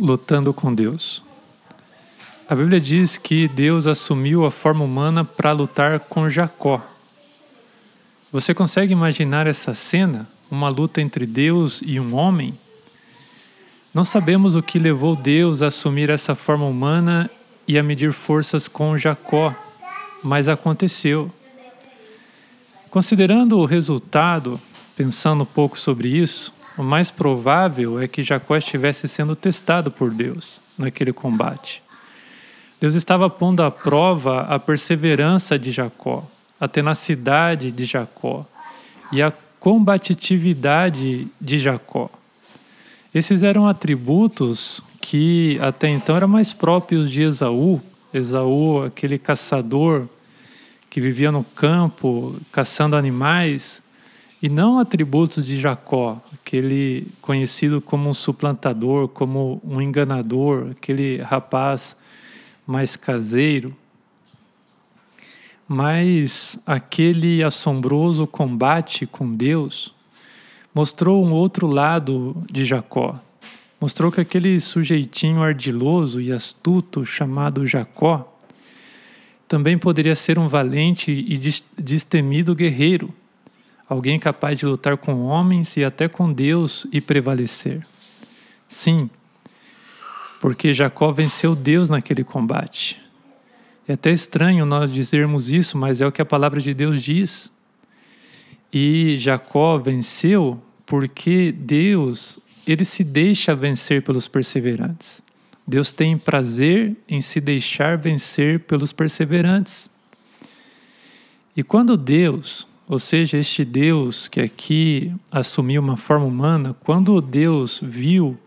lutando com Deus. A Bíblia diz que Deus assumiu a forma humana para lutar com Jacó. Você consegue imaginar essa cena? Uma luta entre Deus e um homem? Não sabemos o que levou Deus a assumir essa forma humana e a medir forças com Jacó, mas aconteceu. Considerando o resultado, pensando um pouco sobre isso, o mais provável é que Jacó estivesse sendo testado por Deus naquele combate. Deus estava pondo à prova a perseverança de Jacó, a tenacidade de Jacó e a combatividade de Jacó. Esses eram atributos que até então eram mais próprios de Esaú. Esaú, aquele caçador que vivia no campo caçando animais, e não atributos de Jacó, aquele conhecido como um suplantador, como um enganador, aquele rapaz mais caseiro, mas aquele assombroso combate com Deus mostrou um outro lado de Jacó. Mostrou que aquele sujeitinho ardiloso e astuto chamado Jacó também poderia ser um valente e destemido guerreiro, alguém capaz de lutar com homens e até com Deus e prevalecer. Sim, porque Jacó venceu Deus naquele combate. É até estranho nós dizermos isso, mas é o que a palavra de Deus diz. E Jacó venceu porque Deus, ele se deixa vencer pelos perseverantes. Deus tem prazer em se deixar vencer pelos perseverantes. E quando Deus, ou seja, este Deus que aqui assumiu uma forma humana, quando Deus viu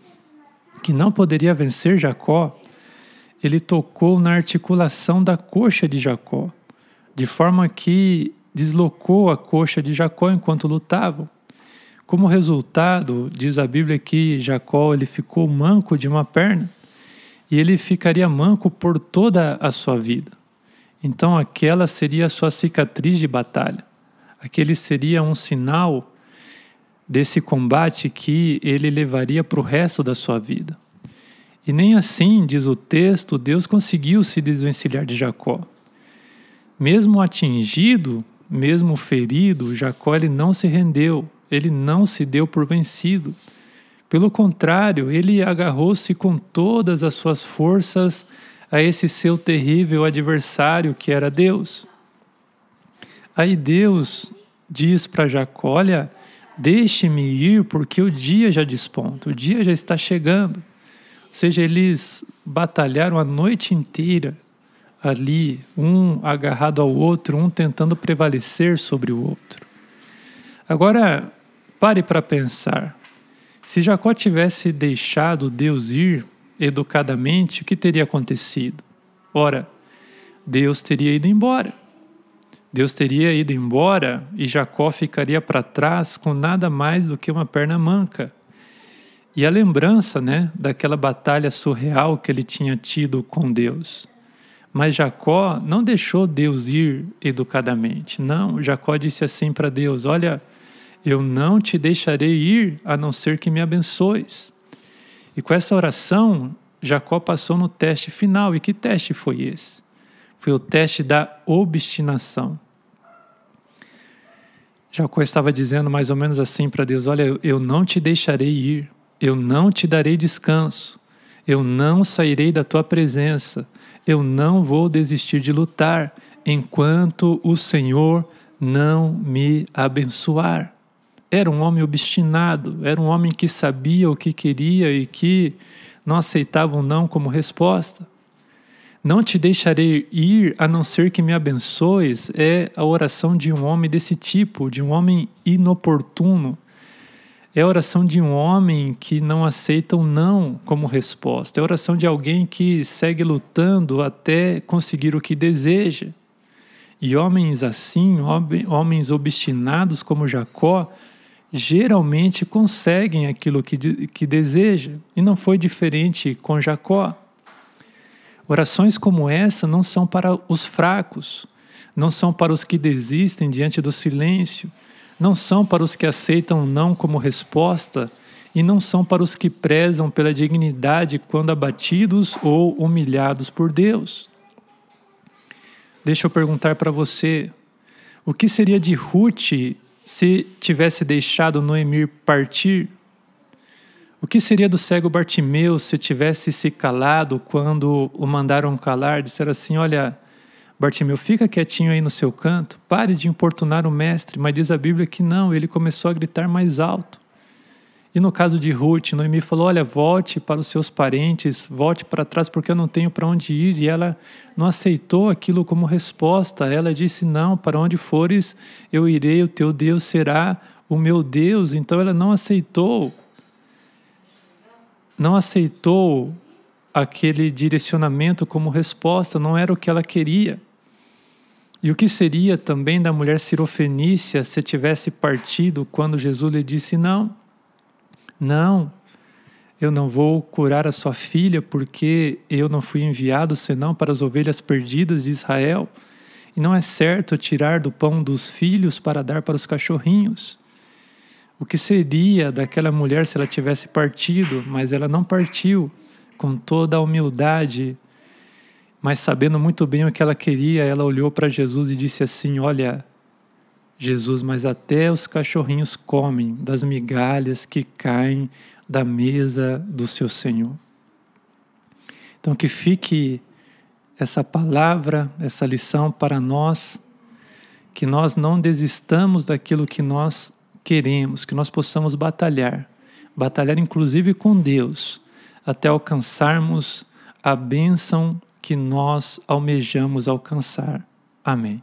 que não poderia vencer Jacó, ele tocou na articulação da coxa de Jacó, de forma que deslocou a coxa de Jacó enquanto lutavam. Como resultado, diz a Bíblia que Jacó ele ficou manco de uma perna e ele ficaria manco por toda a sua vida. Então aquela seria a sua cicatriz de batalha. Aquele seria um sinal desse combate que ele levaria para o resto da sua vida. E nem assim, diz o texto, Deus conseguiu se desvencilhar de Jacó. Mesmo atingido, mesmo ferido, Jacó ele não se rendeu, ele não se deu por vencido. Pelo contrário, ele agarrou-se com todas as suas forças a esse seu terrível adversário que era Deus. Aí Deus diz para Jacó: Olha, Deixe-me ir, porque o dia já desponta, o dia já está chegando. Ou seja, eles batalharam a noite inteira ali, um agarrado ao outro, um tentando prevalecer sobre o outro. Agora, pare para pensar. Se Jacó tivesse deixado Deus ir educadamente, o que teria acontecido? Ora, Deus teria ido embora. Deus teria ido embora e Jacó ficaria para trás com nada mais do que uma perna manca. E a lembrança né, daquela batalha surreal que ele tinha tido com Deus. Mas Jacó não deixou Deus ir educadamente. Não, Jacó disse assim para Deus: Olha, eu não te deixarei ir a não ser que me abençoes. E com essa oração, Jacó passou no teste final. E que teste foi esse? Foi o teste da obstinação. Jacó estava dizendo mais ou menos assim para Deus: Olha, eu não te deixarei ir, eu não te darei descanso, eu não sairei da tua presença, eu não vou desistir de lutar enquanto o Senhor não me abençoar. Era um homem obstinado, era um homem que sabia o que queria e que não aceitava o não como resposta. Não te deixarei ir a não ser que me abençoes é a oração de um homem desse tipo, de um homem inoportuno. É a oração de um homem que não aceita o não como resposta. É a oração de alguém que segue lutando até conseguir o que deseja. E homens assim, homens obstinados como Jacó, geralmente conseguem aquilo que, que deseja. E não foi diferente com Jacó. Orações como essa não são para os fracos, não são para os que desistem diante do silêncio, não são para os que aceitam não como resposta e não são para os que prezam pela dignidade quando abatidos ou humilhados por Deus. Deixa eu perguntar para você: o que seria de Ruth se tivesse deixado Noemir partir? O que seria do cego Bartimeu se tivesse se calado quando o mandaram calar? Disseram assim: Olha, Bartimeu, fica quietinho aí no seu canto, pare de importunar o mestre. Mas diz a Bíblia que não, ele começou a gritar mais alto. E no caso de Ruth, Noemi falou: Olha, volte para os seus parentes, volte para trás, porque eu não tenho para onde ir. E ela não aceitou aquilo como resposta. Ela disse: Não, para onde fores, eu irei, o teu Deus será o meu Deus. Então ela não aceitou, não aceitou aquele direcionamento como resposta, não era o que ela queria. E o que seria também da mulher cirofenícia se tivesse partido quando Jesus lhe disse: Não não, eu não vou curar a sua filha porque eu não fui enviado senão para as ovelhas perdidas de Israel. E não é certo tirar do pão dos filhos para dar para os cachorrinhos. O que seria daquela mulher se ela tivesse partido, mas ela não partiu, com toda a humildade, mas sabendo muito bem o que ela queria, ela olhou para Jesus e disse assim: Olha, Jesus, mas até os cachorrinhos comem das migalhas que caem da mesa do seu Senhor. Então, que fique essa palavra, essa lição para nós, que nós não desistamos daquilo que nós queremos, que nós possamos batalhar, batalhar inclusive com Deus, até alcançarmos a bênção que nós almejamos alcançar. Amém.